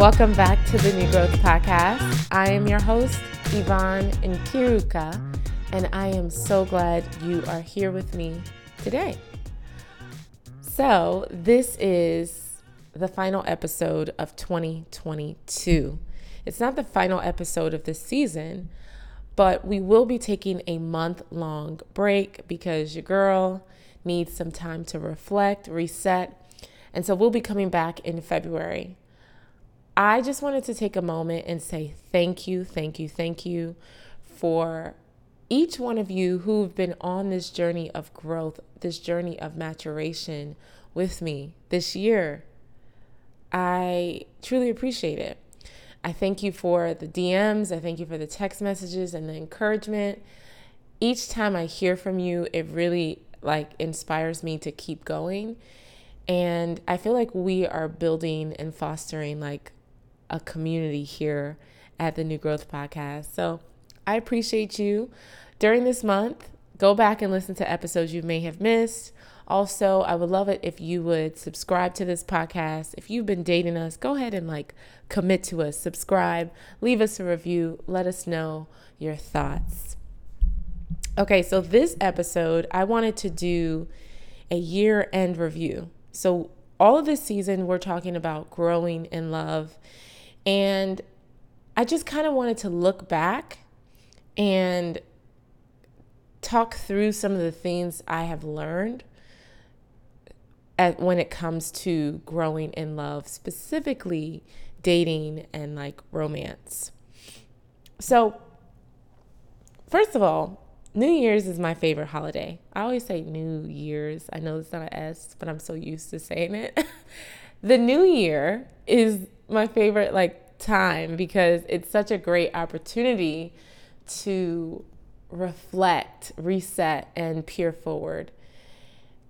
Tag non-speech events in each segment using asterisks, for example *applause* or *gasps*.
Welcome back to the New Growth Podcast. I am your host, Yvonne Nkiruka, and I am so glad you are here with me today. So, this is the final episode of 2022. It's not the final episode of this season, but we will be taking a month long break because your girl needs some time to reflect, reset. And so we'll be coming back in February. I just wanted to take a moment and say thank you, thank you, thank you for each one of you who've been on this journey of growth, this journey of maturation with me this year. I truly appreciate it. I thank you for the DMs, I thank you for the text messages and the encouragement. Each time I hear from you, it really like inspires me to keep going. And I feel like we are building and fostering like a community here at the New Growth Podcast. So I appreciate you. During this month, go back and listen to episodes you may have missed. Also, I would love it if you would subscribe to this podcast. If you've been dating us, go ahead and like commit to us, subscribe, leave us a review, let us know your thoughts. Okay, so this episode, I wanted to do a year end review. So, all of this season, we're talking about growing in love and I just kind of wanted to look back and talk through some of the things I have learned at, when it comes to growing in love, specifically dating and like romance. So, first of all, New Year's is my favorite holiday. I always say New Year's. I know it's not an S, but I'm so used to saying it. *laughs* the new year is my favorite like time because it's such a great opportunity to reflect, reset, and peer forward.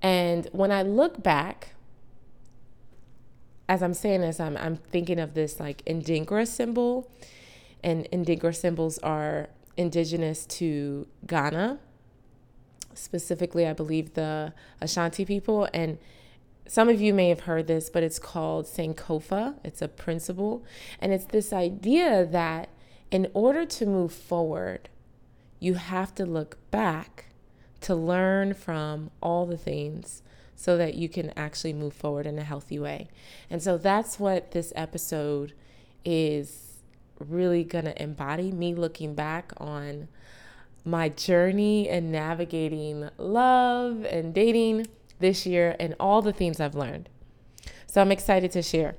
And when I look back, as I'm saying this, I'm, I'm thinking of this like Adinkra symbol. And Adinkra symbols are indigenous to Ghana, specifically, I believe the Ashanti people. And some of you may have heard this, but it's called Sankofa. It's a principle. And it's this idea that in order to move forward, you have to look back to learn from all the things so that you can actually move forward in a healthy way. And so that's what this episode is really going to embody me looking back on my journey and navigating love and dating this year and all the things I've learned. So I'm excited to share.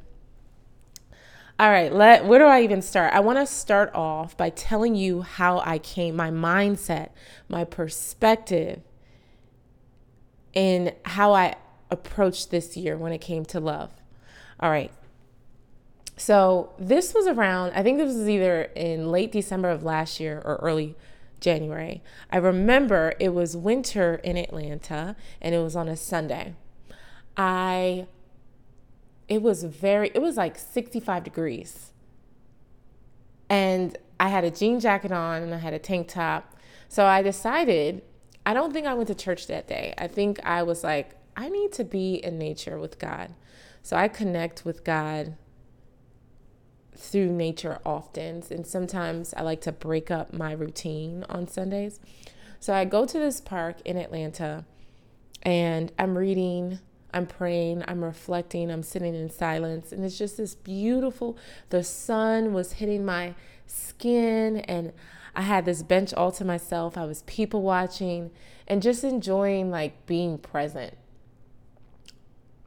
All right, let where do I even start? I want to start off by telling you how I came, my mindset, my perspective in how I approached this year when it came to love. All right. So, this was around I think this was either in late December of last year or early January. I remember it was winter in Atlanta and it was on a Sunday. I it was very it was like 65 degrees. And I had a jean jacket on and I had a tank top. So I decided I don't think I went to church that day. I think I was like I need to be in nature with God. So I connect with God through nature often. And sometimes I like to break up my routine on Sundays. So I go to this park in Atlanta and I'm reading, I'm praying, I'm reflecting, I'm sitting in silence. And it's just this beautiful, the sun was hitting my skin and I had this bench all to myself. I was people watching and just enjoying like being present.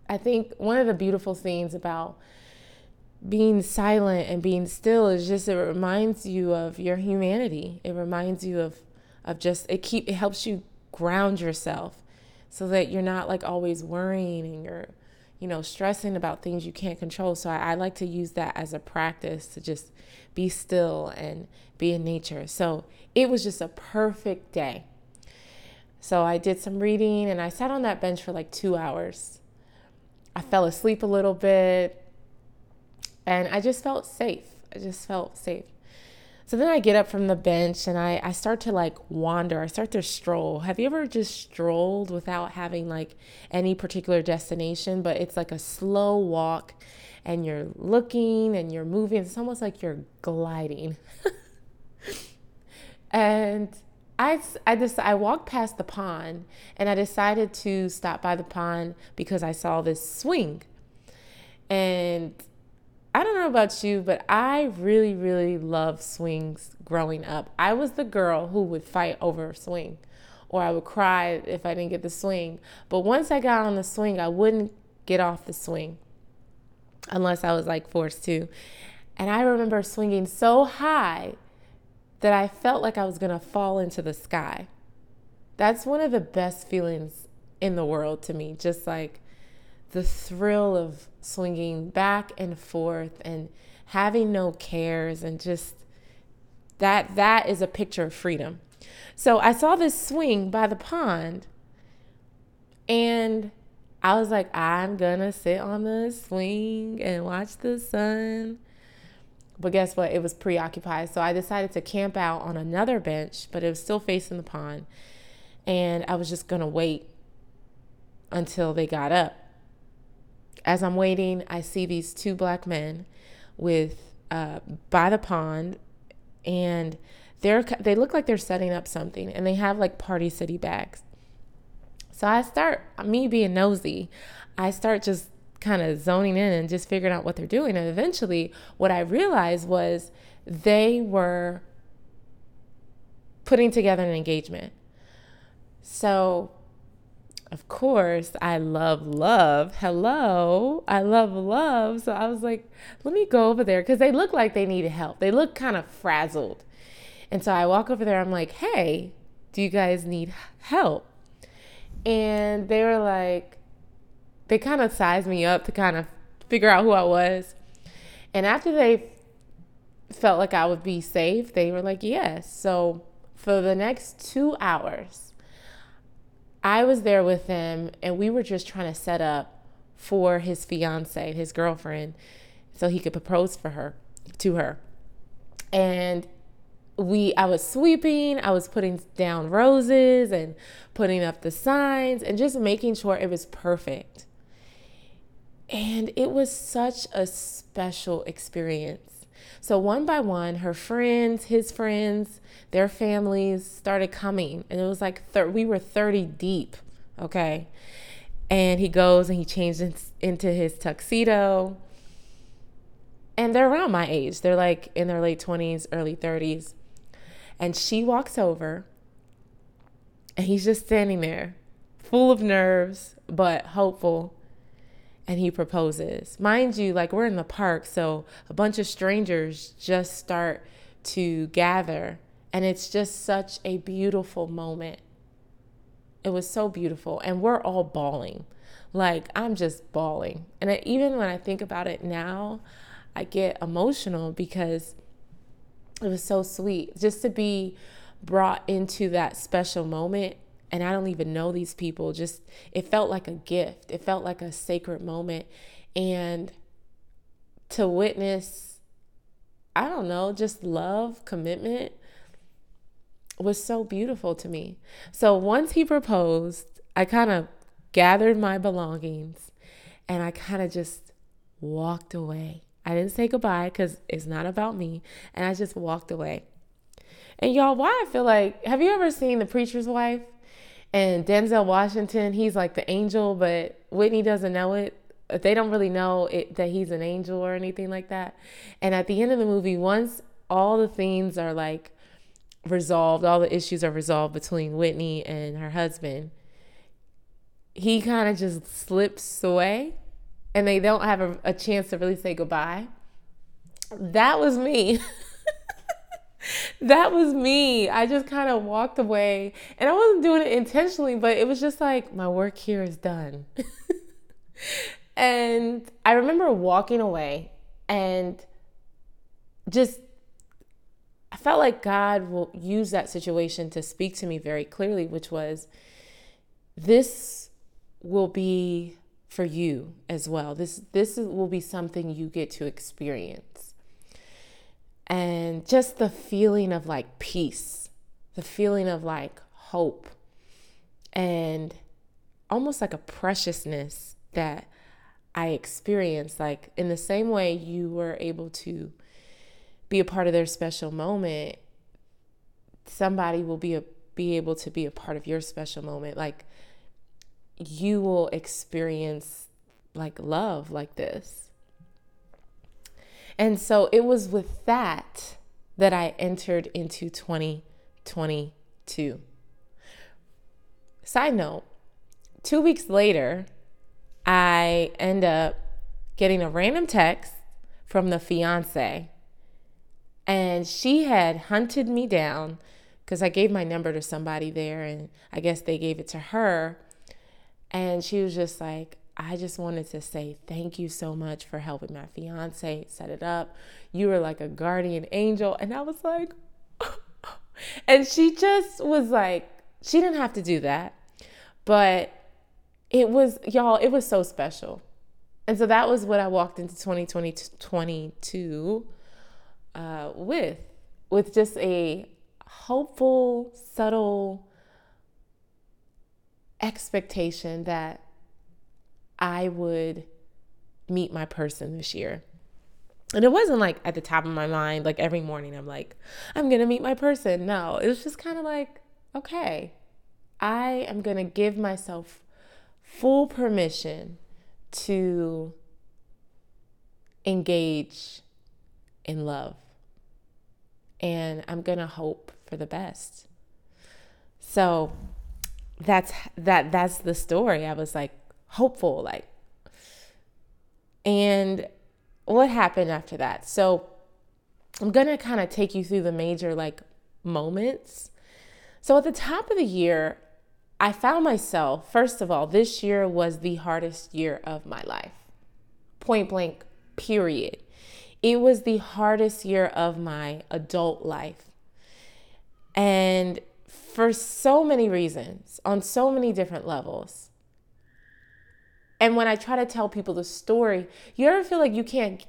I think one of the beautiful things about being silent and being still is just it reminds you of your humanity. It reminds you of of just it keep it helps you ground yourself so that you're not like always worrying and you're you know stressing about things you can't control. So I, I like to use that as a practice to just be still and be in nature. So it was just a perfect day. So I did some reading and I sat on that bench for like two hours. I fell asleep a little bit and I just felt safe. I just felt safe. So then I get up from the bench and I, I start to like wander. I start to stroll. Have you ever just strolled without having like any particular destination, but it's like a slow walk and you're looking and you're moving? It's almost like you're gliding. *laughs* and I, I just I walked past the pond and I decided to stop by the pond because I saw this swing. And I don't know about you, but I really, really love swings growing up. I was the girl who would fight over a swing, or I would cry if I didn't get the swing. But once I got on the swing, I wouldn't get off the swing unless I was like forced to. And I remember swinging so high that I felt like I was to fall into the sky. That's one of the best feelings in the world to me. Just like the thrill of swinging back and forth and having no cares and just that that is a picture of freedom. So I saw this swing by the pond and I was like I'm going to sit on the swing and watch the sun. But guess what? It was preoccupied. So I decided to camp out on another bench, but it was still facing the pond. And I was just going to wait until they got up. As I'm waiting, I see these two black men with uh, by the pond, and they're they look like they're setting up something, and they have like party city bags. So I start me being nosy. I start just kind of zoning in and just figuring out what they're doing. And eventually, what I realized was they were putting together an engagement. So of course, I love love. Hello, I love love. So I was like, let me go over there because they look like they need help. They look kind of frazzled. And so I walk over there. I'm like, hey, do you guys need help? And they were like, they kind of sized me up to kind of figure out who I was. And after they felt like I would be safe, they were like, yes. So for the next two hours, I was there with them and we were just trying to set up for his fiance, his girlfriend, so he could propose for her to her. And we I was sweeping, I was putting down roses and putting up the signs and just making sure it was perfect. And it was such a special experience. So one by one, her friends, his friends, their families started coming, and it was like thir- we were 30 deep, okay? And he goes and he changes into his tuxedo. And they're around my age. They're like in their late 20s, early 30s. And she walks over, and he's just standing there, full of nerves, but hopeful and he proposes. Mind you, like we're in the park, so a bunch of strangers just start to gather, and it's just such a beautiful moment. It was so beautiful, and we're all bawling. Like I'm just bawling. And I, even when I think about it now, I get emotional because it was so sweet just to be brought into that special moment and I don't even know these people. Just it felt like a gift. It felt like a sacred moment. And to witness, I don't know, just love, commitment was so beautiful to me. So once he proposed, I kind of gathered my belongings and I kind of just walked away. I didn't say goodbye because it's not about me. And I just walked away. And y'all, why I feel like, have you ever seen The Preacher's Wife? And Denzel Washington, he's like the angel, but Whitney doesn't know it. They don't really know it, that he's an angel or anything like that. And at the end of the movie, once all the things are like resolved, all the issues are resolved between Whitney and her husband, he kind of just slips away and they don't have a, a chance to really say goodbye. That was me. *laughs* *laughs* that was me. I just kind of walked away and I wasn't doing it intentionally, but it was just like, my work here is done. *laughs* and I remember walking away and just, I felt like God will use that situation to speak to me very clearly, which was, this will be for you as well. This this will be something you get to experience. And just the feeling of like peace, the feeling of like hope, and almost like a preciousness that I experienced. Like in the same way you were able to be a part of their special moment, somebody will be a be able to be a part of your special moment. Like you will experience like love like this. And so it was with that that I entered into 2022. Side note, two weeks later, I end up getting a random text from the fiance. And she had hunted me down because I gave my number to somebody there, and I guess they gave it to her. And she was just like, I just wanted to say thank you so much for helping my fiance set it up. You were like a guardian angel. And I was like, *laughs* and she just was like, she didn't have to do that. But it was, y'all, it was so special. And so that was what I walked into 2022 uh, with, with just a hopeful, subtle expectation that I would meet my person this year. And it wasn't like at the top of my mind, like every morning I'm like, I'm gonna meet my person. No, it was just kind of like, okay, I am gonna give myself full permission to engage in love. And I'm gonna hope for the best. So that's that that's the story. I was like, hopeful like. And what happened after that? So i'm going to kind of take you through the major like moments. So at the top of the year i found myself first of all this year was the hardest year of my life. Point blank period. It was the hardest year of my adult life. And for so many reasons on so many different levels and when I try to tell people the story, you ever feel like you can't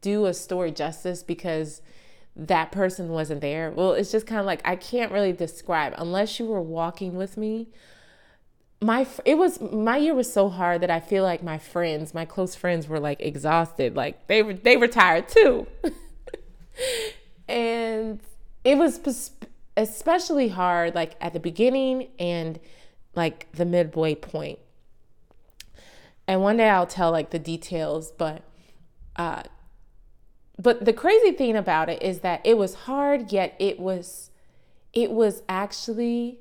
do a story justice because that person wasn't there? Well, it's just kind of like I can't really describe unless you were walking with me. My it was my year was so hard that I feel like my friends, my close friends were like exhausted, like they were they were tired too. *laughs* and it was especially hard like at the beginning and like the midway point and one day I'll tell like the details, but uh but the crazy thing about it is that it was hard yet it was it was actually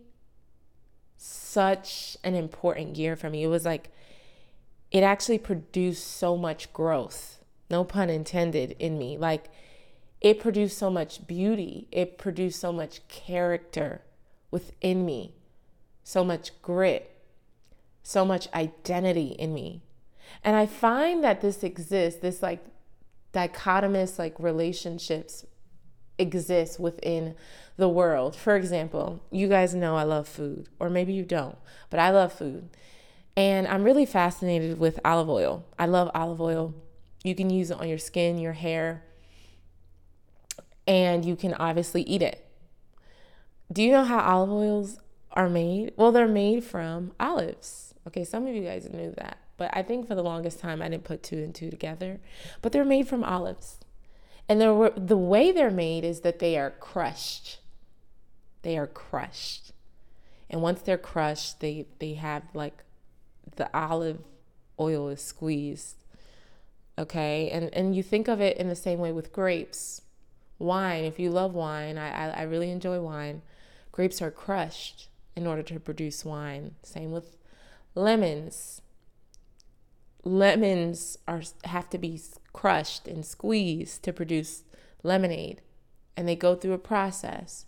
such an important year for me. It was like it actually produced so much growth. No pun intended in me. Like it produced so much beauty. It produced so much character within me. So much grit so much identity in me. And I find that this exists, this like dichotomous like relationships exist within the world. For example, you guys know I love food, or maybe you don't, but I love food. And I'm really fascinated with olive oil. I love olive oil. You can use it on your skin, your hair, and you can obviously eat it. Do you know how olive oils are made? Well, they're made from olives. Okay, some of you guys knew that, but I think for the longest time I didn't put two and two together. But they're made from olives. And they're, the way they're made is that they are crushed. They are crushed. And once they're crushed, they, they have like the olive oil is squeezed. Okay. And, and you think of it in the same way with grapes. Wine, if you love wine, I, I, I really enjoy wine. Grapes are crushed in order to produce wine. Same with lemons. Lemons are have to be crushed and squeezed to produce lemonade and they go through a process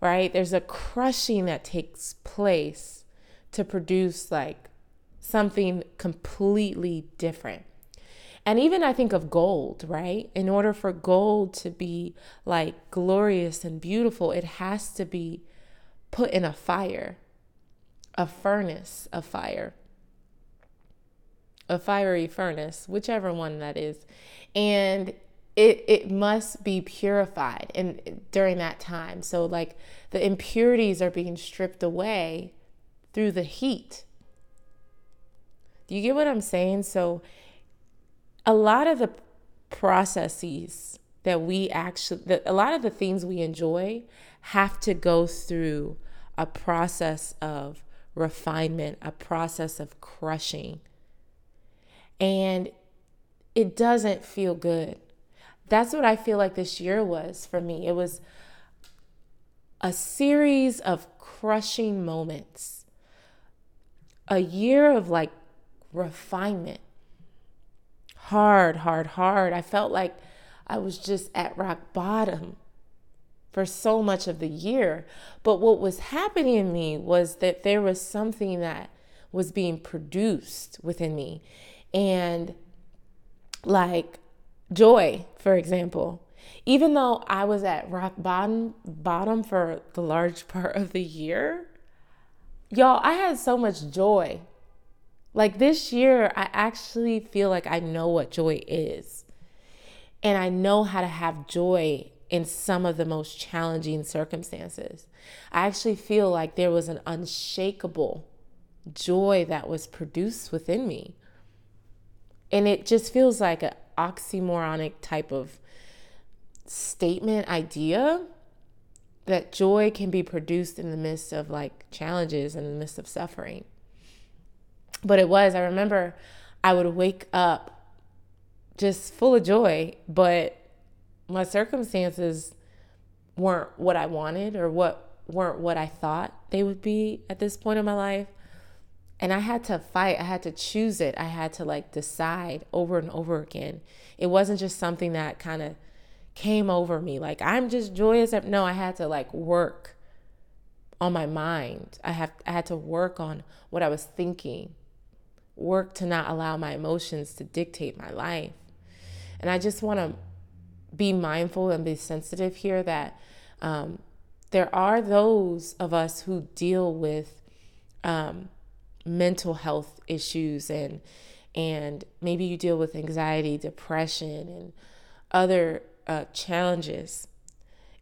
right? There's a crushing that takes place to produce like something completely different. And even I think of gold, right? In order for gold to be like glorious and beautiful, it has to be put in a fire, a furnace of fire, a fiery furnace, whichever one that is. And it it must be purified and during that time. So like the impurities are being stripped away through the heat. Do you get what I'm saying? So a lot of the processes that we actually that a lot of the things we enjoy have to go through a process of refinement, a process of crushing. And it doesn't feel good. That's what I feel like this year was for me. It was a series of crushing moments, a year of like refinement. Hard, hard, hard. I felt like I was just at rock bottom for so much of the year. But what was happening in me was that there was something that was being produced within me. And like joy, for example, even though I was at rock bottom bottom for the large *laughs* part of the year, y'all, I had so much joy. Like this year, I actually feel like I know what joy is. And I know how to have joy in some of the most challenging circumstances. I actually feel like there was an unshakable joy that was produced within me. And it just feels like an oxymoronic type of statement idea that joy can be produced in the midst of like challenges in the midst of suffering. But it was, I remember I would wake up just full of joy, but my circumstances weren't what I wanted or what weren't what I thought they would be at this point in my life. And I had to fight. I had to choose it. I had to like decide over and over again. It wasn't just something that kind of came over me like I'm just joyous. No, I had to like work on my mind. I have I had to work on what I was thinking. Work to not allow my emotions to dictate my life. And I just want to be mindful and be sensitive here that um, there are those of us who deal with um, mental health issues and and maybe you deal with anxiety, depression, and other uh, challenges,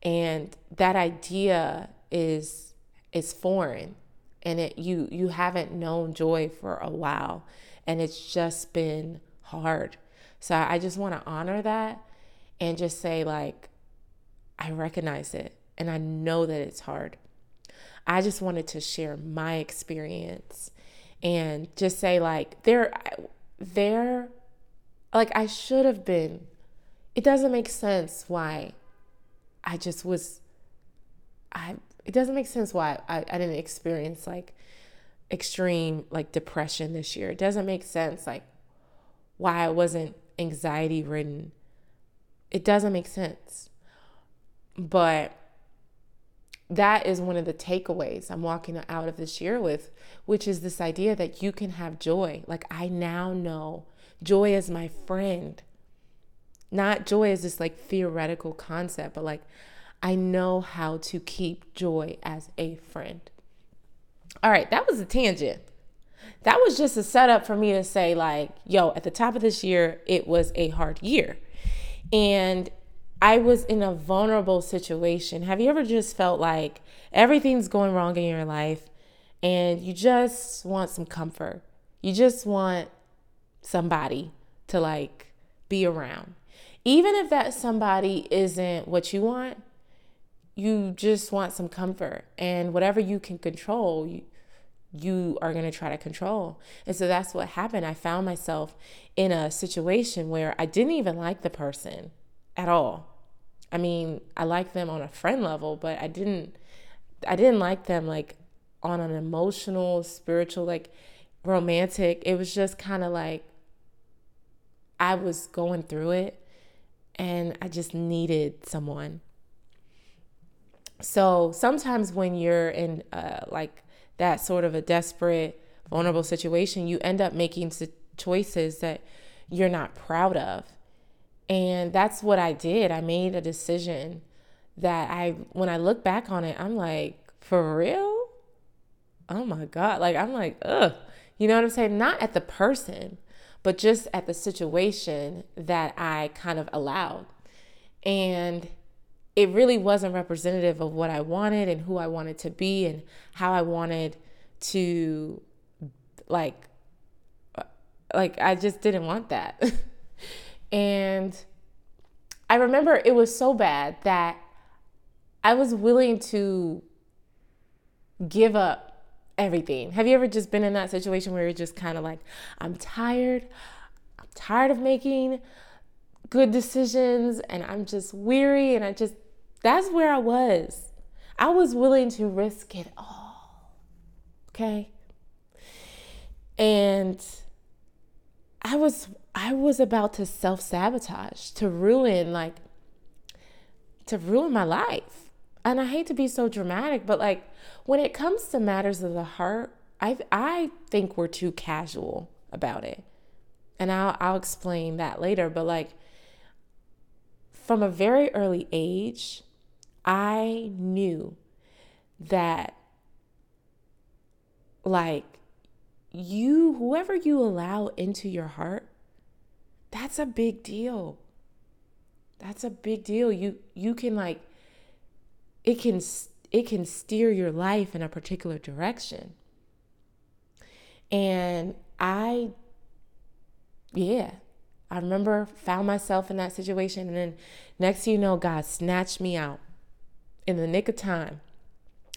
and that idea is is foreign, and it you you haven't known joy for a while, and it's just been hard. So I just want to honor that and just say, like, I recognize it and I know that it's hard. I just wanted to share my experience and just say, like, there, there, like, I should have been. It doesn't make sense why I just was, I, it doesn't make sense why I, I didn't experience like extreme like depression this year. It doesn't make sense like why I wasn't anxiety ridden it doesn't make sense. But that is one of the takeaways I'm walking out of this year with, which is this idea that you can have joy. Like, I now know joy is my friend. Not joy as this like theoretical concept, but like I know how to keep joy as a friend. All right, that was a tangent. That was just a setup for me to say, like, yo, at the top of this year, it was a hard year. And I was in a vulnerable situation. Have you ever just felt like everything's going wrong in your life and you just want some comfort? You just want somebody to like be around. Even if that somebody isn't what you want, you just want some comfort and whatever you can control, you, you are going to try to control. And so that's what happened. I found myself in a situation where I didn't even like the person at all. I mean, I liked them on a friend level, but I didn't I didn't like them like on an emotional, spiritual, like romantic. It was just kind of like I was going through it and I just needed someone. So sometimes when you're in uh, like that sort of a desperate, vulnerable situation, you end up making choices that you're not proud of. And that's what I did. I made a decision that I, when I look back on it, I'm like, for real? Oh my God. Like, I'm like, ugh. You know what I'm saying? Not at the person, but just at the situation that I kind of allowed. And it really wasn't representative of what I wanted and who I wanted to be and how I wanted to like like I just didn't want that. *laughs* and I remember it was so bad that I was willing to give up everything. Have you ever just been in that situation where you're just kind of like, I'm tired. I'm tired of making good decisions and I'm just weary and I just, that's where I was. I was willing to risk it all. Okay. And I was I was about to self-sabotage, to ruin like to ruin my life. And I hate to be so dramatic, but like when it comes to matters of the heart, I I think we're too casual about it. And I'll I'll explain that later, but like from a very early age, I knew that like you, whoever you allow into your heart, that's a big deal. That's a big deal. You you can like it can it can steer your life in a particular direction. And I yeah, I remember found myself in that situation and then next you know God snatched me out in the nick of time.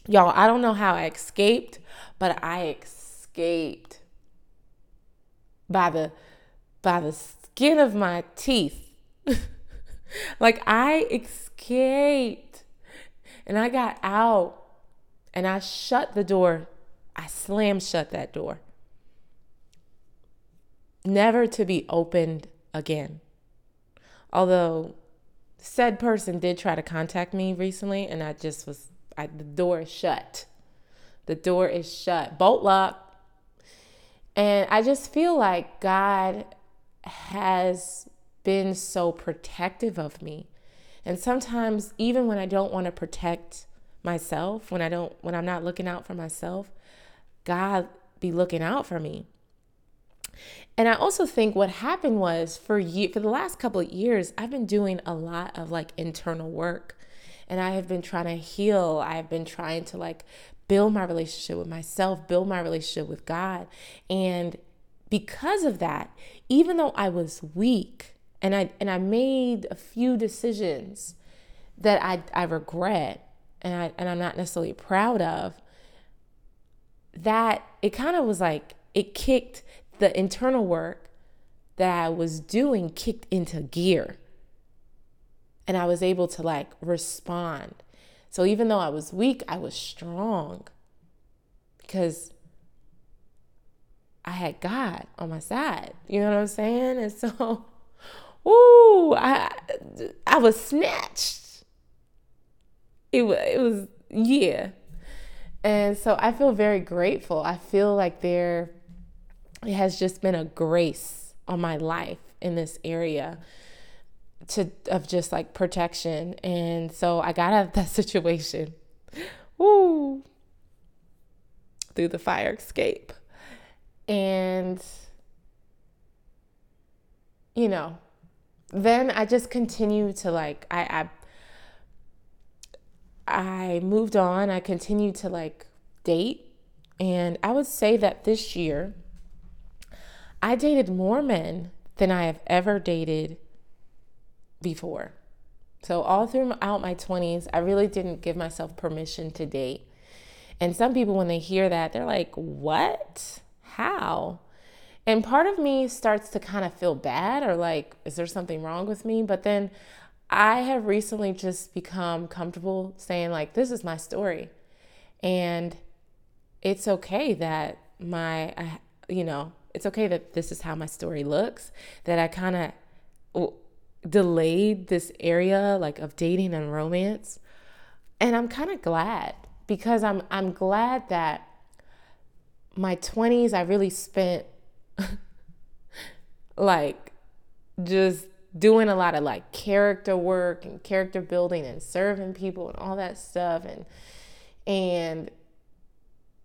Y'all, I don't know how I escaped, but I escaped by the by the skin of my teeth. *laughs* like I escaped and I got out and I shut the door. I slammed shut that door. Never to be opened again. Although said person did try to contact me recently and I just was I, the door is shut. The door is shut. Bolt lock, and I just feel like God has been so protective of me. And sometimes even when I don't want to protect myself, when I don't when I'm not looking out for myself, God be looking out for me. And I also think what happened was for you for the last couple of years, I've been doing a lot of like internal work. And I have been trying to heal. I've been trying to like build my relationship with myself, build my relationship with God. And because of that, even though I was weak and I and I made a few decisions that I, I regret and I and I'm not necessarily proud of, that it kind of was like it kicked the internal work that I was doing kicked into gear. And I was able to like respond so even though I was weak, I was strong because I had God on my side. You know what I'm saying? And so, *laughs* woo, I I was snatched. It was it was yeah. And so I feel very grateful. I feel like there it has just been a grace on my life in this area to of just like protection. And so I got out of that *laughs* situation. Woo! Through the fire escape. And you know, then I just continued to like I I I moved on. I continued to like date. And I would say that this year I dated more men than I have ever dated before. So, all throughout my 20s, I really didn't give myself permission to date. And some people, when they hear that, they're like, What? How? And part of me starts to kind of feel bad or like, Is there something wrong with me? But then I have recently just become comfortable saying, like, This is my story. And it's okay that my, you know, it's okay that this is how my story looks, that I kind of delayed this area like of dating and romance. And I'm kind of glad because I'm I'm glad that my 20s I really spent *laughs* like just doing a lot of like character work and character building and serving people and all that stuff and and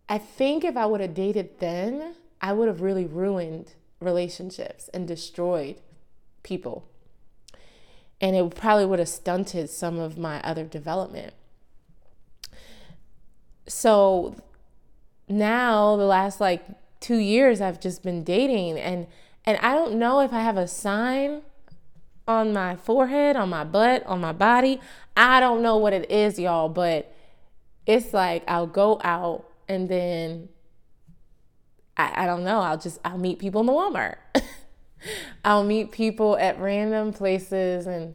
I think if I would have dated then, I would have really ruined relationships and destroyed people And it probably would have stunted some of my other development. So now, the last like two years, I've just been dating, and and I don't know if I have a sign on my forehead, on my butt, on my body. I don't know what it is, y'all, but it's like I'll go out and then I, I don't know, I'll just I'll meet people in the Walmart. *laughs* I'll meet people at random places and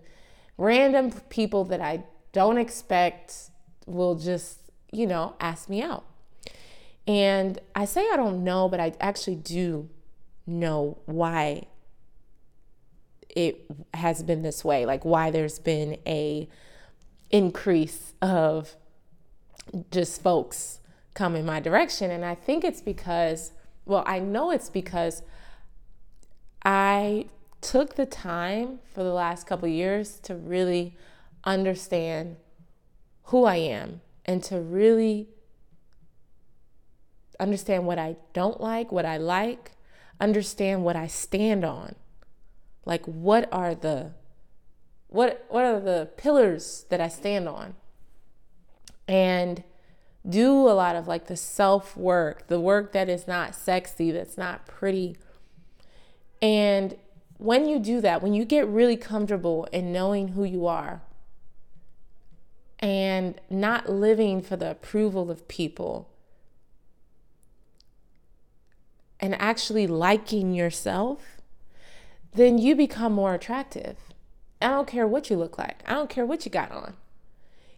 random people that I don't expect will just, you know, ask me out. And I say I don't know, but I actually do know why it has been this way, like why there's been a increase of just folks come in my direction. And I think it's because, well, I know it's because I took the time for the last couple years to really understand who I am and to really understand what I don't like, what I like, understand what I stand on. Like what are the what what are the pillars that I stand on? And do a lot of like the self work, the work that is not sexy, that's not pretty. And when you do that, when you get really comfortable in knowing who you are and not living for the approval of people and actually liking yourself, then you become more attractive. I don't care what you look like, I don't care what you got on.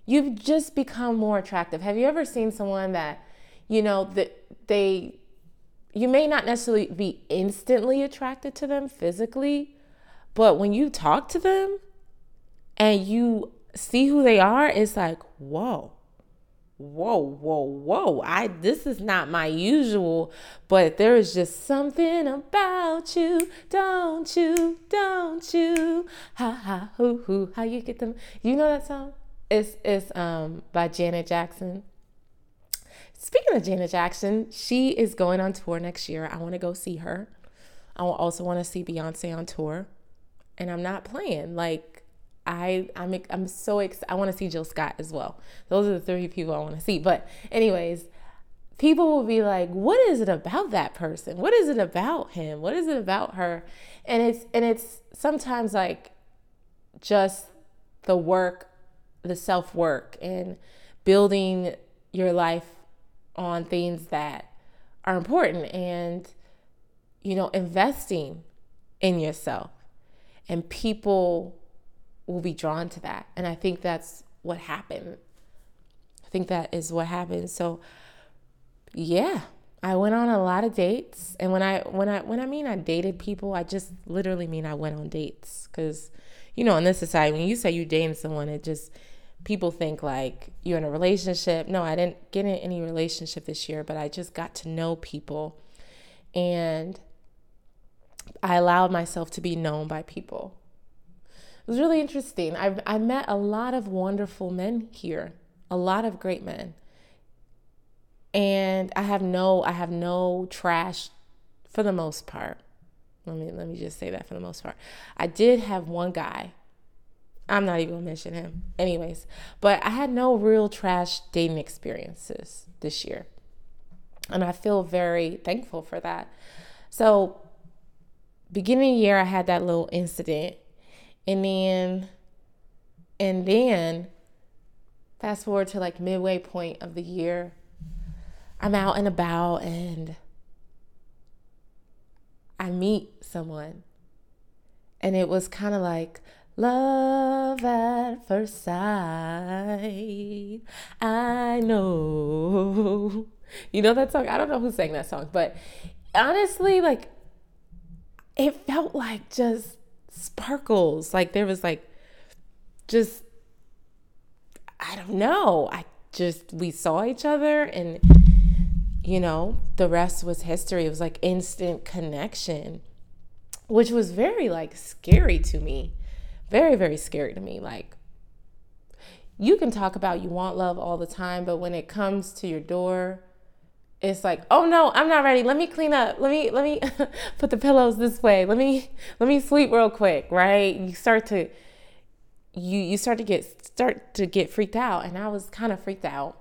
You've just become more attractive. Have you ever seen someone that, you know, that they, you may not necessarily be instantly attracted to them physically, but when you talk to them and you see who they are, it's like, whoa whoa, whoa, whoa. I this is not my usual, but there is just something about you, don't you, don't you? Ha ha hoo hoo. How you get them? You know that song? It's it's um by Janet Jackson. Speaking of Janet Jackson, she is going on tour next year. I want to go see her. I also want to see Beyonce on tour. And I'm not playing. Like I I'm I'm so excited. I want to see Jill Scott as well. Those are the three people I want to see. But anyways, people will be like, "What is it about that person? What is it about him? What is it about her?" And it's and it's sometimes like just the work, the self work, and building your life on things that are important, and you know, investing in yourself, and people will be drawn to that. And I think that's what happened. I think that is what happened. So yeah, I went on a lot of dates. And when I when I when I mean I dated people, I just literally mean I went on dates cuz you know, in this society when you say you're dating someone, it just people think like you're in a relationship. No, I didn't get in any relationship this year, but I just got to know people and I allowed myself to be known by people. It was really interesting. I've I met a lot of wonderful men here, a lot of great men. And I have no I have no trash for the most part. Let me let me just say that for the most part. I did have one guy. I'm not even gonna mention him. Anyways, but I had no real trash dating experiences this year. And I feel very thankful for that. So beginning year I had that little incident and then, and then, fast forward to like midway point of the year, I'm out and about and I meet someone. And it was kind of like love at first sight. I know. You know that song? I don't know who sang that song, but honestly, like, it felt like just sparkles. Like there was like just I don't know. I just we saw each other and you know, the rest was history. It was like instant connection, which was very like scary to me. Very very scary to me. Like you can talk about you want love all the time, but when it comes to your door, it's like oh no i'm not ready. Let me clean up. Let me let me *laughs* put the pillows this way. Let me let me sleep real quick right? You start to you you start to get start to get freaked out. And I was kind of freaked out.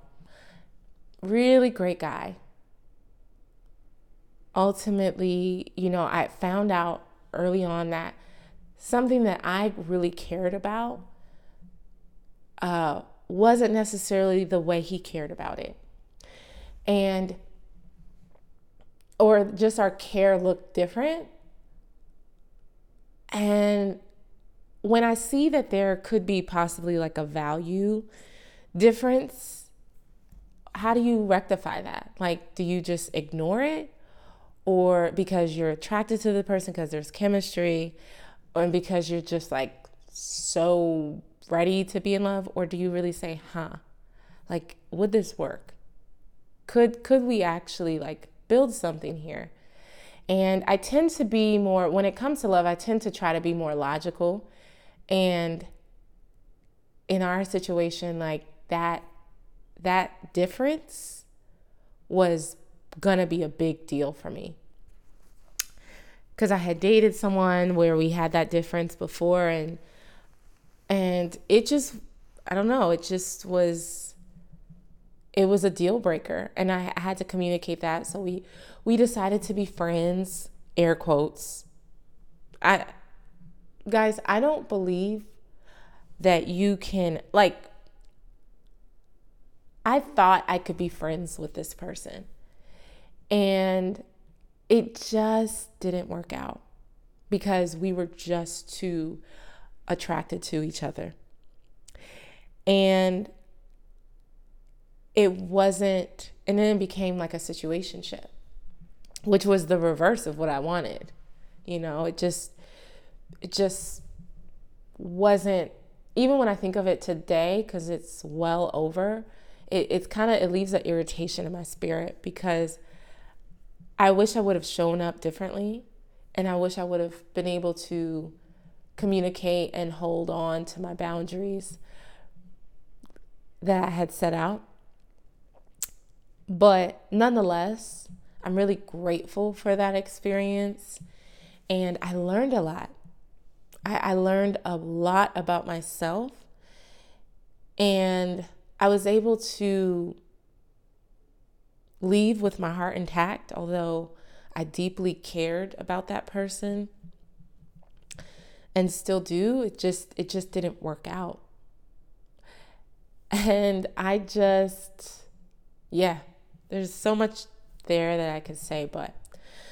Really great guy. Ultimately, you know, I found out early on that something that I really cared about uh, wasn't necessarily the way he cared about it. And, or just our care looked different. And when I see that there could be possibly like a value difference, how do you rectify that? Like, do you just ignore it? Or because you're attracted to the person because there's chemistry, or because you're just like so ready to be in love? Or do you really say, huh? Like, would this work? Could could we actually like build something here? And I tend to be more when it comes to love, I tend to try to be more logical and in our situation, like that that difference was gonna be a big deal for me. Cause I had dated someone where we had that difference before and and it just I don't know, it just was it was a deal breaker and I had to communicate that. So we we decided to be friends, air quotes. I guys, I don't believe that you can, like, I thought I could be friends with this person. And it just didn't work out because we were just too attracted to each other. And it wasn't, and then it became like a situationship, which was the reverse of what I wanted. You know, it just, it just wasn't even when I think of it today, because it's well over, it, it's kind of it leaves an irritation in my spirit because I wish I would have shown up differently and I wish I would have been able to communicate and hold on to my boundaries that I had set out. But nonetheless, I'm really grateful for that experience and I learned a lot. I, learned a lot about myself and I was able to leave with my heart intact, although I deeply cared about that person and still do. It just it just didn't work out. And I just yeah, there's so much there that I could say, but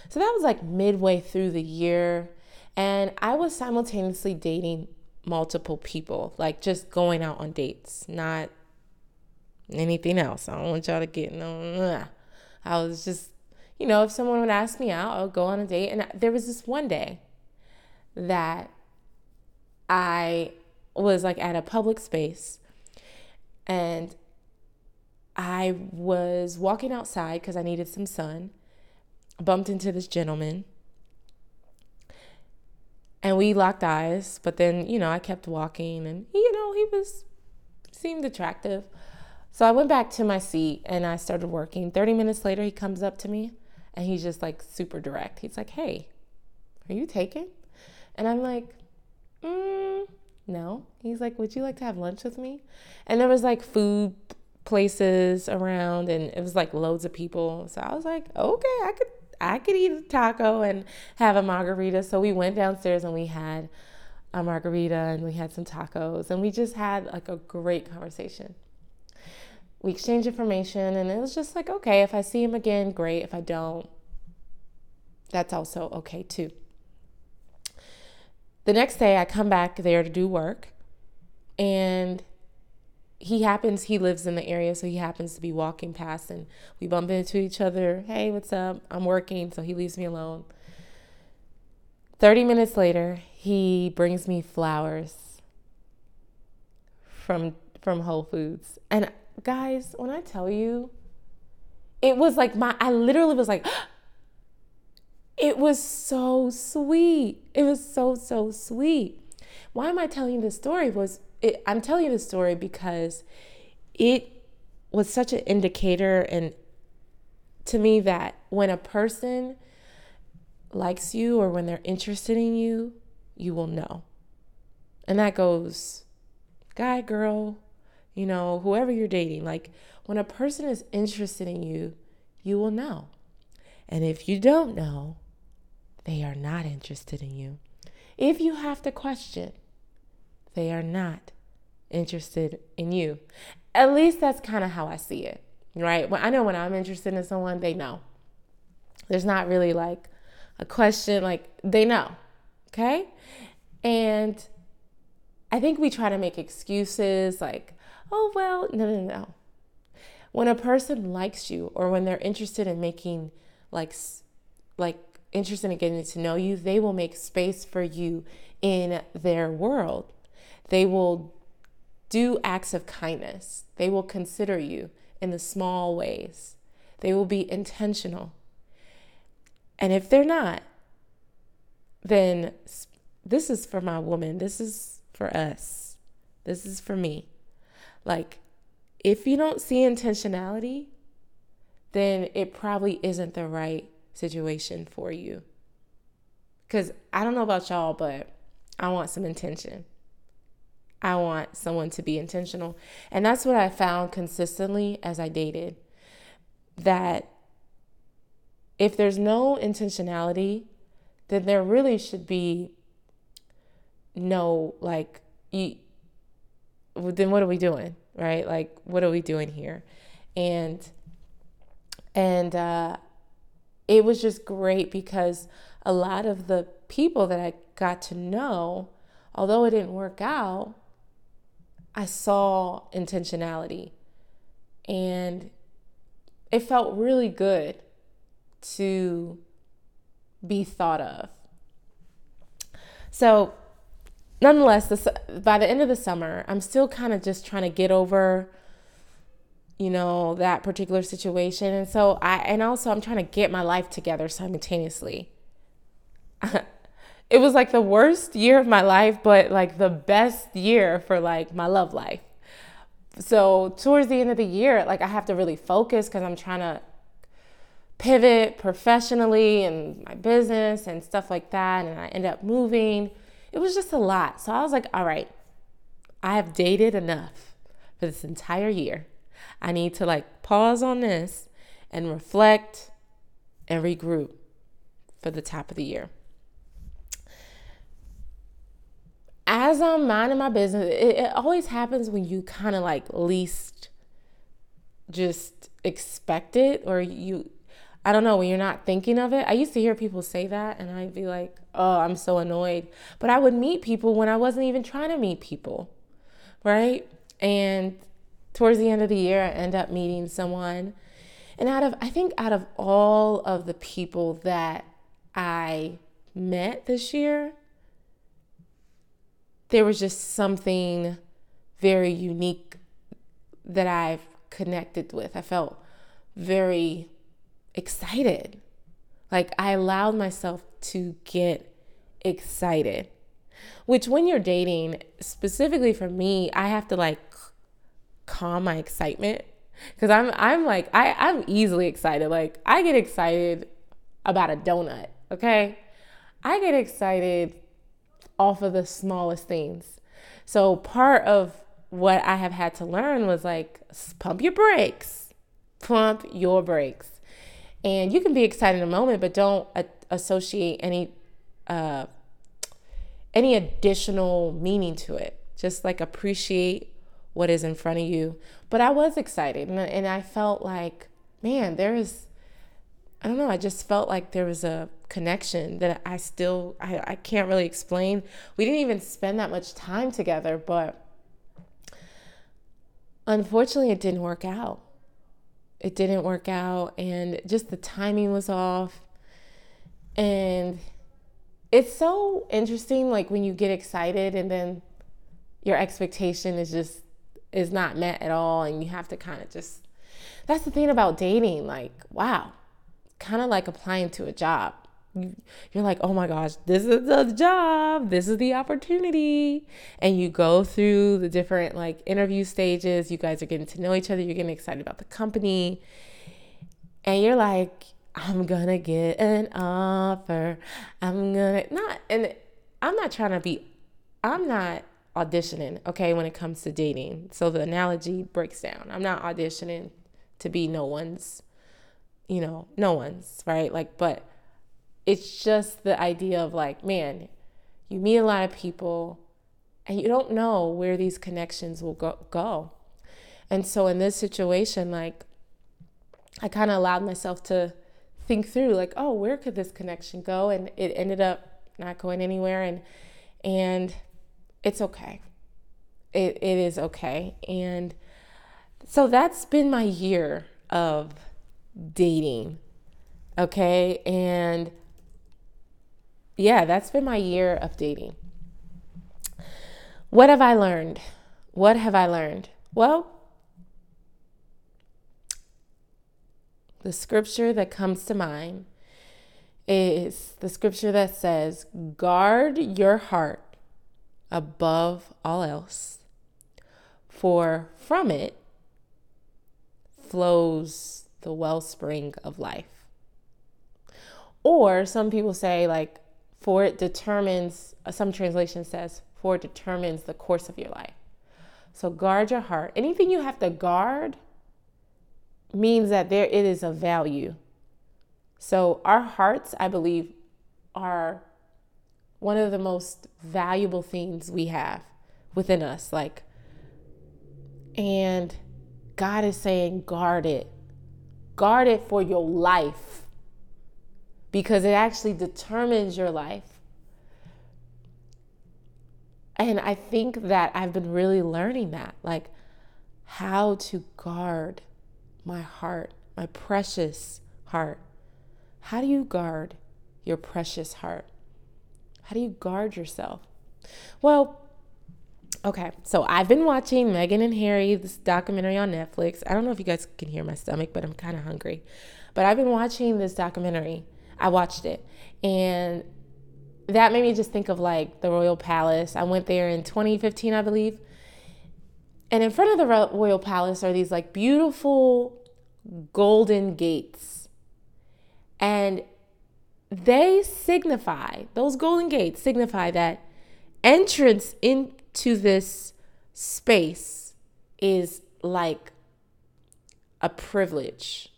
so that was like midway through the year. And I was simultaneously dating multiple people, like just going out on dates, not anything else. I don't want y'all to get no. I was just, you know, if someone would ask me out, I'll go on a date. And there was this one day that I was like at a public space and I was walking outside because I needed some sun. bumped into this gentleman and we locked eyes but then you know i kept walking and you know he was seemed attractive so i went back to my seat and i started working. 30 minutes later he comes up to me and he's just like super direct. He's like hey are you taken? And i'm like mm, no. He's like would you like to have lunch with me? And there was like food places around and it was like loads of people. So i was like okay i could I could eat a taco and have a margarita. So we went downstairs and we had a margarita and we had some tacos and we just had like a great conversation. We exchanged information and it was just like, okay, if I see him again, great. If I don't, that's also okay too. The next day, I come back there to do work and he happens he lives in the area so he happens to be walking past and we bump into each other hey what's up i'm working so he leaves me alone 30 minutes later he brings me flowers from from whole foods and guys when i tell you it was like my i literally was like *gasps* it was so sweet. It was so so sweet. Why am i telling you this story? Was it, I'm telling you the story because it was such an indicator and to me that when a person likes you or when they're interested in you, you will know. And that goes guy, girl, you know, whoever you're dating, like when a person is interested in you, you will know. And if you don't know, they are not interested in you. If you have to question, they are not interested in you. At least that's kind of how I see it, right? When I know when I'm interested in someone, they know. There's not really like a question, like they know, okay? And I think we try to make excuses like, oh, well, no, no, no. When a person likes you or when they're interested in making like, like interested in getting to know you, they will make space for you in their world. They will do acts of kindness. They will consider you in the small ways. They will be intentional. And if they're not, then this is for my woman. This is for us. This is for me. Like, if you don't see intentionality, then it probably isn't the right situation for you. Because I don't know about y'all, but I want some intention. I want someone to be intentional. And that's what I found consistently as I dated that if there's no intentionality, then there really should be no, like, you, then what are we doing? Right? Like, what are we doing here? And, and, uh, it was just great because a lot of the people that I got to know, although it didn't work out, I saw intentionality. And it felt really good to be thought of. So, nonetheless, this, by the end of the summer, I'm still kind of just trying to get over you know, that particular situation. And so I, and also I'm trying to get my life together simultaneously. *laughs* it was like the worst year of my life, but like the best year for like my love life. So towards the end of the year, like I have to really focus because I'm trying to pivot professionally and my business and stuff like that. And I end up moving. It was just a lot. So I was like, all right, I have dated enough for this entire year. I need to like pause on this and reflect and regroup for the top of the year. As I'm minding my business, it, it always happens when you kind of like least just expect it or you I don't know, when you're not thinking of it. I used to hear people say that and I'd be like, oh, I'm so annoyed. But I would meet people when I wasn't even trying to meet people, right? And towards the end of the year, I end up meeting someone. And out of, I think, out of all of the people that I met this year, there was just something very unique that I've connected with. I felt very excited. Like I allowed myself to get excited. Which, when you're dating, specifically for me, I have to like calm my excitement because I'm I'm like I I'm easily excited. Like I get excited about a donut. Okay, I get excited off of the smallest things. So part of what I have had to learn was like pump your brakes, pump your brakes, and you can be excited in a moment, but don't a- associate any uh, any additional meaning to it. Just like appreciate what is in front of you. But I was excited and, and I felt like, man, there is, I don't know, I just felt like there was a connection that I still, I, I can't really explain. We didn't even spend that much time together, but unfortunately, it didn't work out. It didn't work out, and just the timing was off. And it's so interesting, like when you get excited and then your expectation is just is not met at all and you have to kind of just that's the thing about dating like wow kind of like applying to a job you're like oh my gosh this is the job this is the opportunity and you go through the different like interview stages you guys are getting to know each other you're getting excited about the company and you're like i'm gonna get an offer i'm gonna not and i'm not trying to be i'm not auditioning, okay, when it comes to dating. So the analogy breaks down. I'm not auditioning to be no one's, you know, no one's, right? Like, but it's just the idea of like, man, you meet a lot of people and you don't know where these connections will go. go. And so in this situation, like, I kind of allowed myself to think through, like, oh, where could this connection go? And it ended up not going anywhere. And, and it's okay. It, it is okay. And so that's been my year of dating. Okay. And yeah, that's been my year of dating. What have I learned? What have I learned? Well, the scripture that comes to mind is the scripture that says, Guard your heart above all else, for from it flows the wellspring of life. Or some people say, like, for it determines, uh, some translation says, for it determines the course of your life. So guard your heart. Anything you have to guard means that there it is of value. So our hearts, I believe, are one of the most valuable things we have within us. Like, and God is saying, guard it. Guard it for your life because it actually determines your life. And I think that I've been really learning that, like how to guard my heart, my precious heart. How do you guard your precious heart? How do you guard yourself? Well, okay, so I've been watching Meghan and Harry, this documentary on Netflix. I don't know if you guys can hear my stomach, but I'm kind of hungry. But I've been watching this documentary. I watched it. And that made me just think of like the Royal Palace. I went there in 2015, I believe. And in front of the Royal Palace are these like beautiful golden gates. And they signify, those golden gates signify that entrance into this space is like a privilege.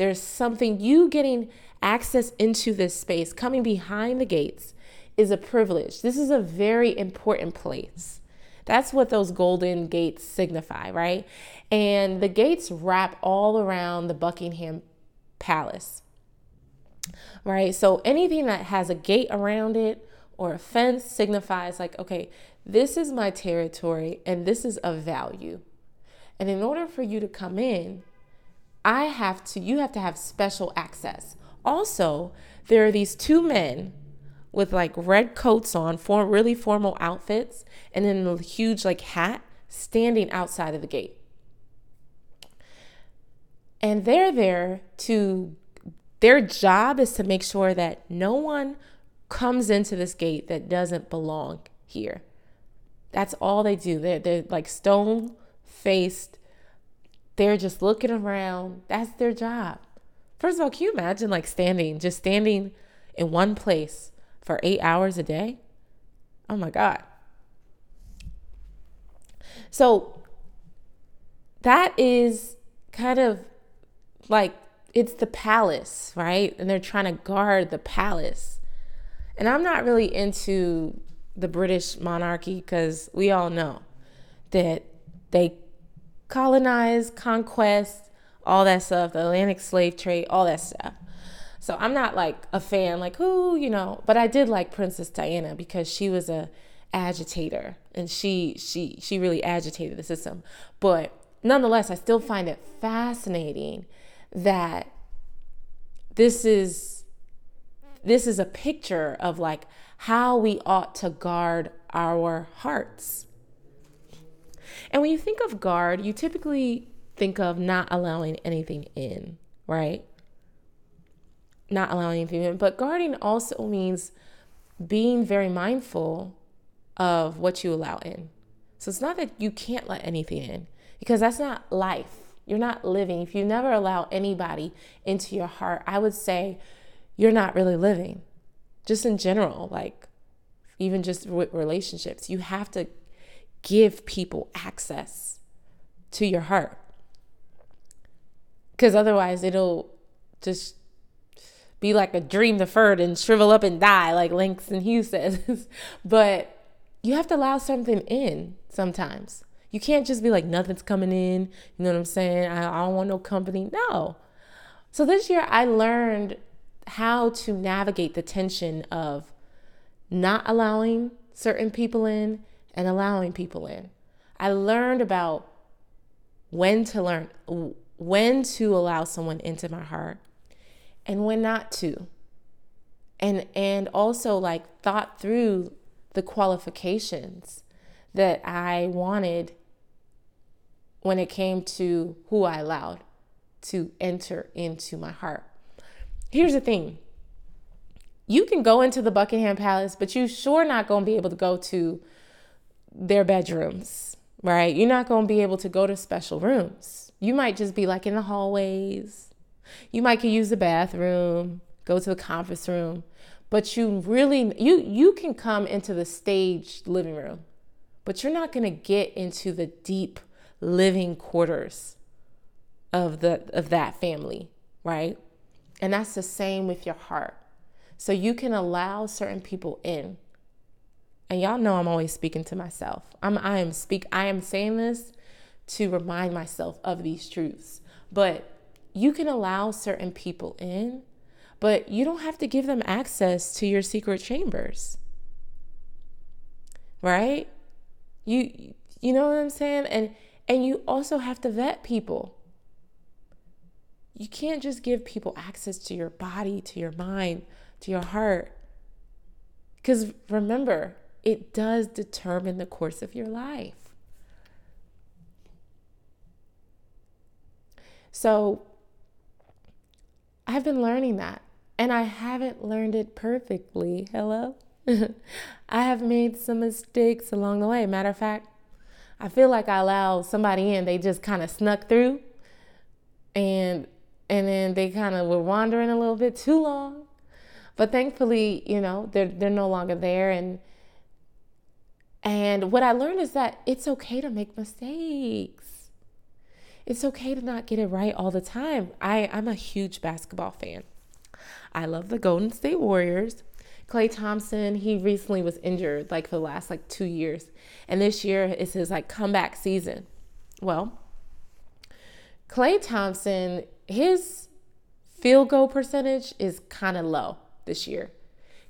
There's something, you getting access into this space, coming behind the gates, is a privilege. This is a very important place. That's what those golden gates signify, right? And the gates wrap all around the Buckingham Palace right? So anything that has a gate around it or a fence signifies, like, okay, this is my territory and this is of value. And in order for you to come in, I have to, you have to have special access. Also, there are these two men with like red coats on, for really formal outfits, and then a huge like hat standing outside of the gate. And they're there to their job is to make sure that no one comes into this gate that doesn't belong here. That's all they do. They're, they're like stone faced. They're just looking around. That's their job. First of all, can you imagine like standing, just standing in one place for eight hours a day? Oh my God. So that is kind of like it's the palace, right? And they're trying to guard the palace. And I'm not really into the British monarchy because we all know that they colonize, conquest, all that stuff, the Atlantic slave trade, all that stuff. So I'm not like a fan, like who, you know, but I did like Princess Diana because she was a agitator and she she she really agitated the system. But nonetheless, I still find it fascinating that this is this is a picture of like how we ought to guard our hearts. And when you think of guard, you typically think of not allowing anything in, right? Not allowing anything in. But guarding also means being very mindful of what you allow in. So it's not that you can't let anything in, because that's not life. You're not living. If you never allow anybody into your heart, I would say you're not really living. Just in general, like even just with relationships. You have to give people access to your heart. Because otherwise, it'll just be like a dream deferred and shrivel up and die, like Langston Hughes says. *laughs* but you have to allow something in sometimes. You can't just be like, nothing's coming in. You know what I'm saying? I, I don't want no company. No. So this year, I learned how to navigate the tension of not allowing certain people in and allowing people in. I learned about when to learn, when to allow someone into my heart and when not to. And and also like thought through the qualifications that I wanted when it came to who I allowed to enter into my heart. Here's the thing. You can go into the Buckingham Palace, but you sure not going to be able to go to their bedrooms, right? You're not going to be able to go to special rooms. You might just be like in the hallways. You might use the bathroom, go to the conference room, but you really you you can come into the stage living room, but you're not going to get into the deep living quarters of the of that family, right? And that's the same with your heart. So you can allow certain people in and y'all know I'm always speaking to myself. I'm I am speak I am saying this to remind myself of these truths. But you can allow certain people in, but you don't have to give them access to your secret chambers. Right? You you know what I'm saying? And and you also have to vet people. You can't just give people access to your body, to your mind, to your heart. Because remember, it does determine the course of your life. So I've been learning that, and I haven't learned it perfectly. Hello? *laughs* I have made some mistakes along the way. Matter of fact, I feel like I allowed somebody in, they just kind of snuck through and and then they kind of were wandering a little bit too long. But thankfully, you know, they're they're no longer there and and what I learned is that it's okay to make mistakes. It's okay to not get it right all the time. I, I'm a huge basketball fan. I love the Golden State Warriors. Klay Thompson, he recently was injured like for the last like two years. And this year is his like comeback season. Well, Klay Thompson, his field goal percentage is kind of low this year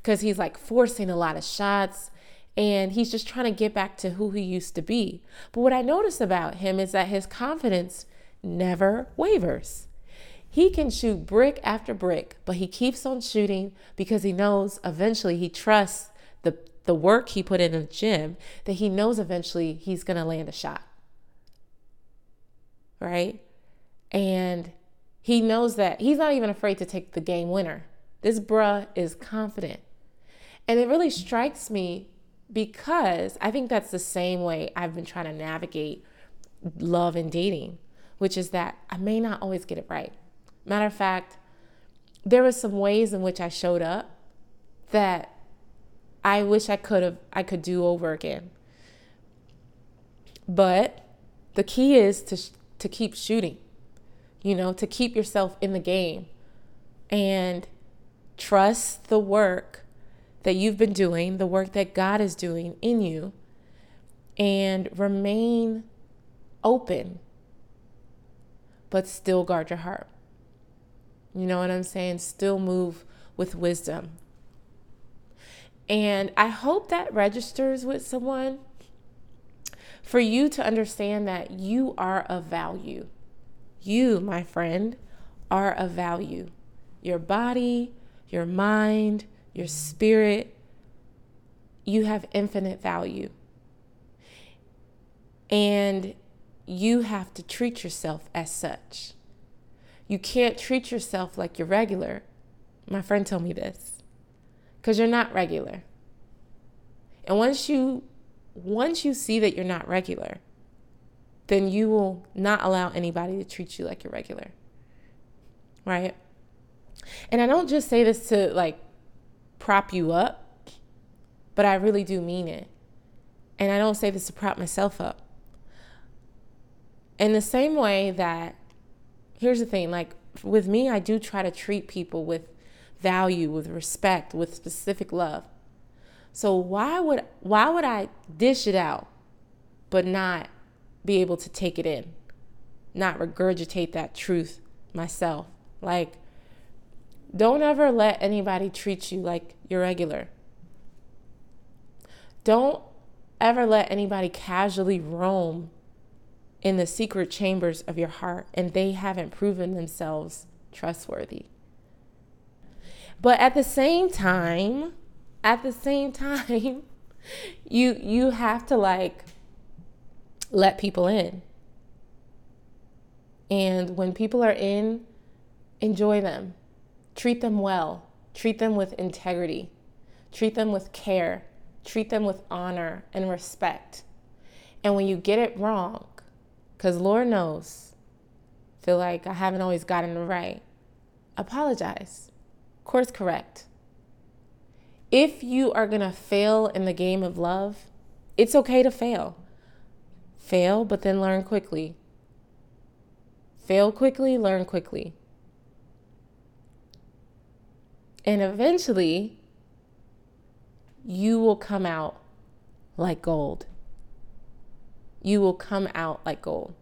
because he's like forcing a lot of shots and he's just trying to get back to who he used to be. But what I notice about him is that his confidence never wavers. He can shoot brick after brick, but he keeps on shooting because he knows eventually he trusts the, the work he put in the gym that he knows eventually he's going to land a shot. Right? And he knows that he's not even afraid to take the game winner. This bruh is confident. And it really strikes me because I think that's the same way I've been trying to navigate love and dating, which is that I may not always get it right. Matter of fact, there were some ways in which I showed up that I wish I could have I could do over again. But the key is to to keep shooting. You know, to keep yourself in the game and trust the work that you've been doing, the work that God is doing in you, and remain open, but still guard your heart. You know what I'm saying? Still move with wisdom. And I hope that registers with someone for you to understand that you are of value. You, my friend, are of value. Your body, your mind, your spirit, you have infinite value. And you have to treat yourself as such. You can't treat yourself like you're regular. My friend told me this. Cuz you're not regular. And once you once you see that you're not regular, then you will not allow anybody to treat you like you're regular. Right? And I don't just say this to like prop you up, but I really do mean it. And I don't say this to prop myself up. In the same way that, here's the thing like with me, I do try to treat people with value, with respect, with specific love. So why would why would I dish it out but not be able to take it in? Not regurgitate that truth myself. Like don't ever let anybody treat you like you're regular. Don't ever let anybody casually roam in the secret chambers of your heart and they haven't proven themselves trustworthy. But at the same time, at the same *laughs* time, you you have to like let people in. And when people are in, enjoy them. Treat them well. Treat them with integrity. Treat them with care. Treat them with honor and respect. And when you get it wrong, because Lord knows, feel like I haven't always gotten it right, apologize. Course correct. If you are going to fail in the game of love, it's okay to fail. Fail, but then learn quickly. Fail quickly, learn quickly. And eventually, you will come out like gold. You will come out like gold.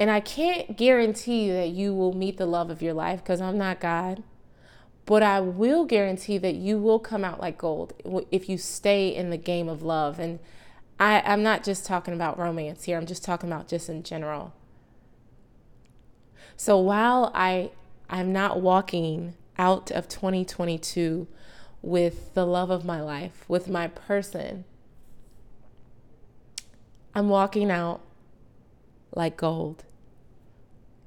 And I can't guarantee that you will meet the love of your life because I'm not God. But I will guarantee that you will come out like gold if you stay in the game of love. And I, I'm not just talking about romance here, I'm just talking about just in general. So while I I'm not walking out of 2022 with the love of my life, with my person, I'm walking out like gold.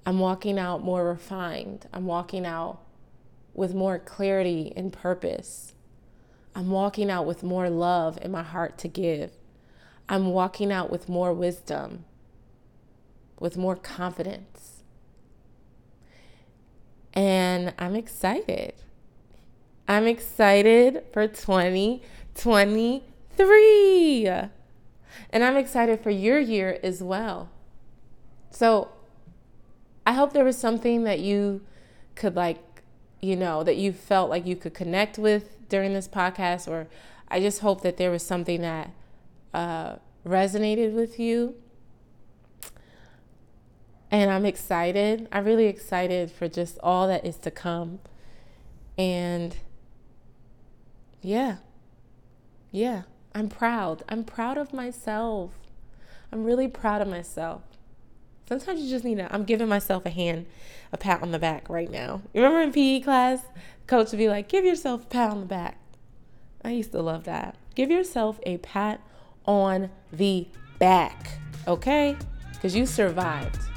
I'm walking out more refined. I'm walking out with more clarity and purpose. I'm walking out with more love in my heart to give. I'm walking out with more wisdom, with more confidence. And I'm excited. I'm excited for 2023. And I'm excited for your year as well. So I hope there was something that you could, like, you know, that you felt like you could connect with during this podcast, or I just hope that there was something that uh, resonated with you. And I'm excited. I'm really excited for just all that is to come. And yeah, yeah, I'm proud. I'm proud of myself. I'm really proud of myself. Sometimes you just need to, I'm giving myself a hand, a pat on the back right now. You remember in PE class, coach would be like, give yourself a pat on the back. I used to love that. Give yourself a pat on the back, okay? Because you survived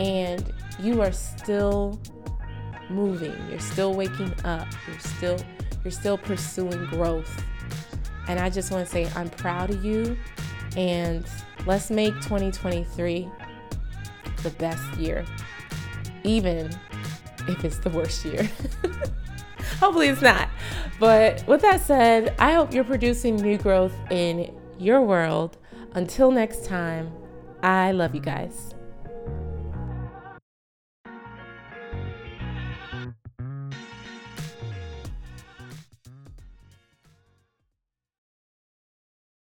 and you are still moving. You're still waking up. You're still you're still pursuing growth. And I just want to say I'm proud of you and let's make 2023 the best year. Even if it's the worst year. *laughs* Hopefully it's not. But with that said, I hope you're producing new growth in your world. Until next time, I love you guys.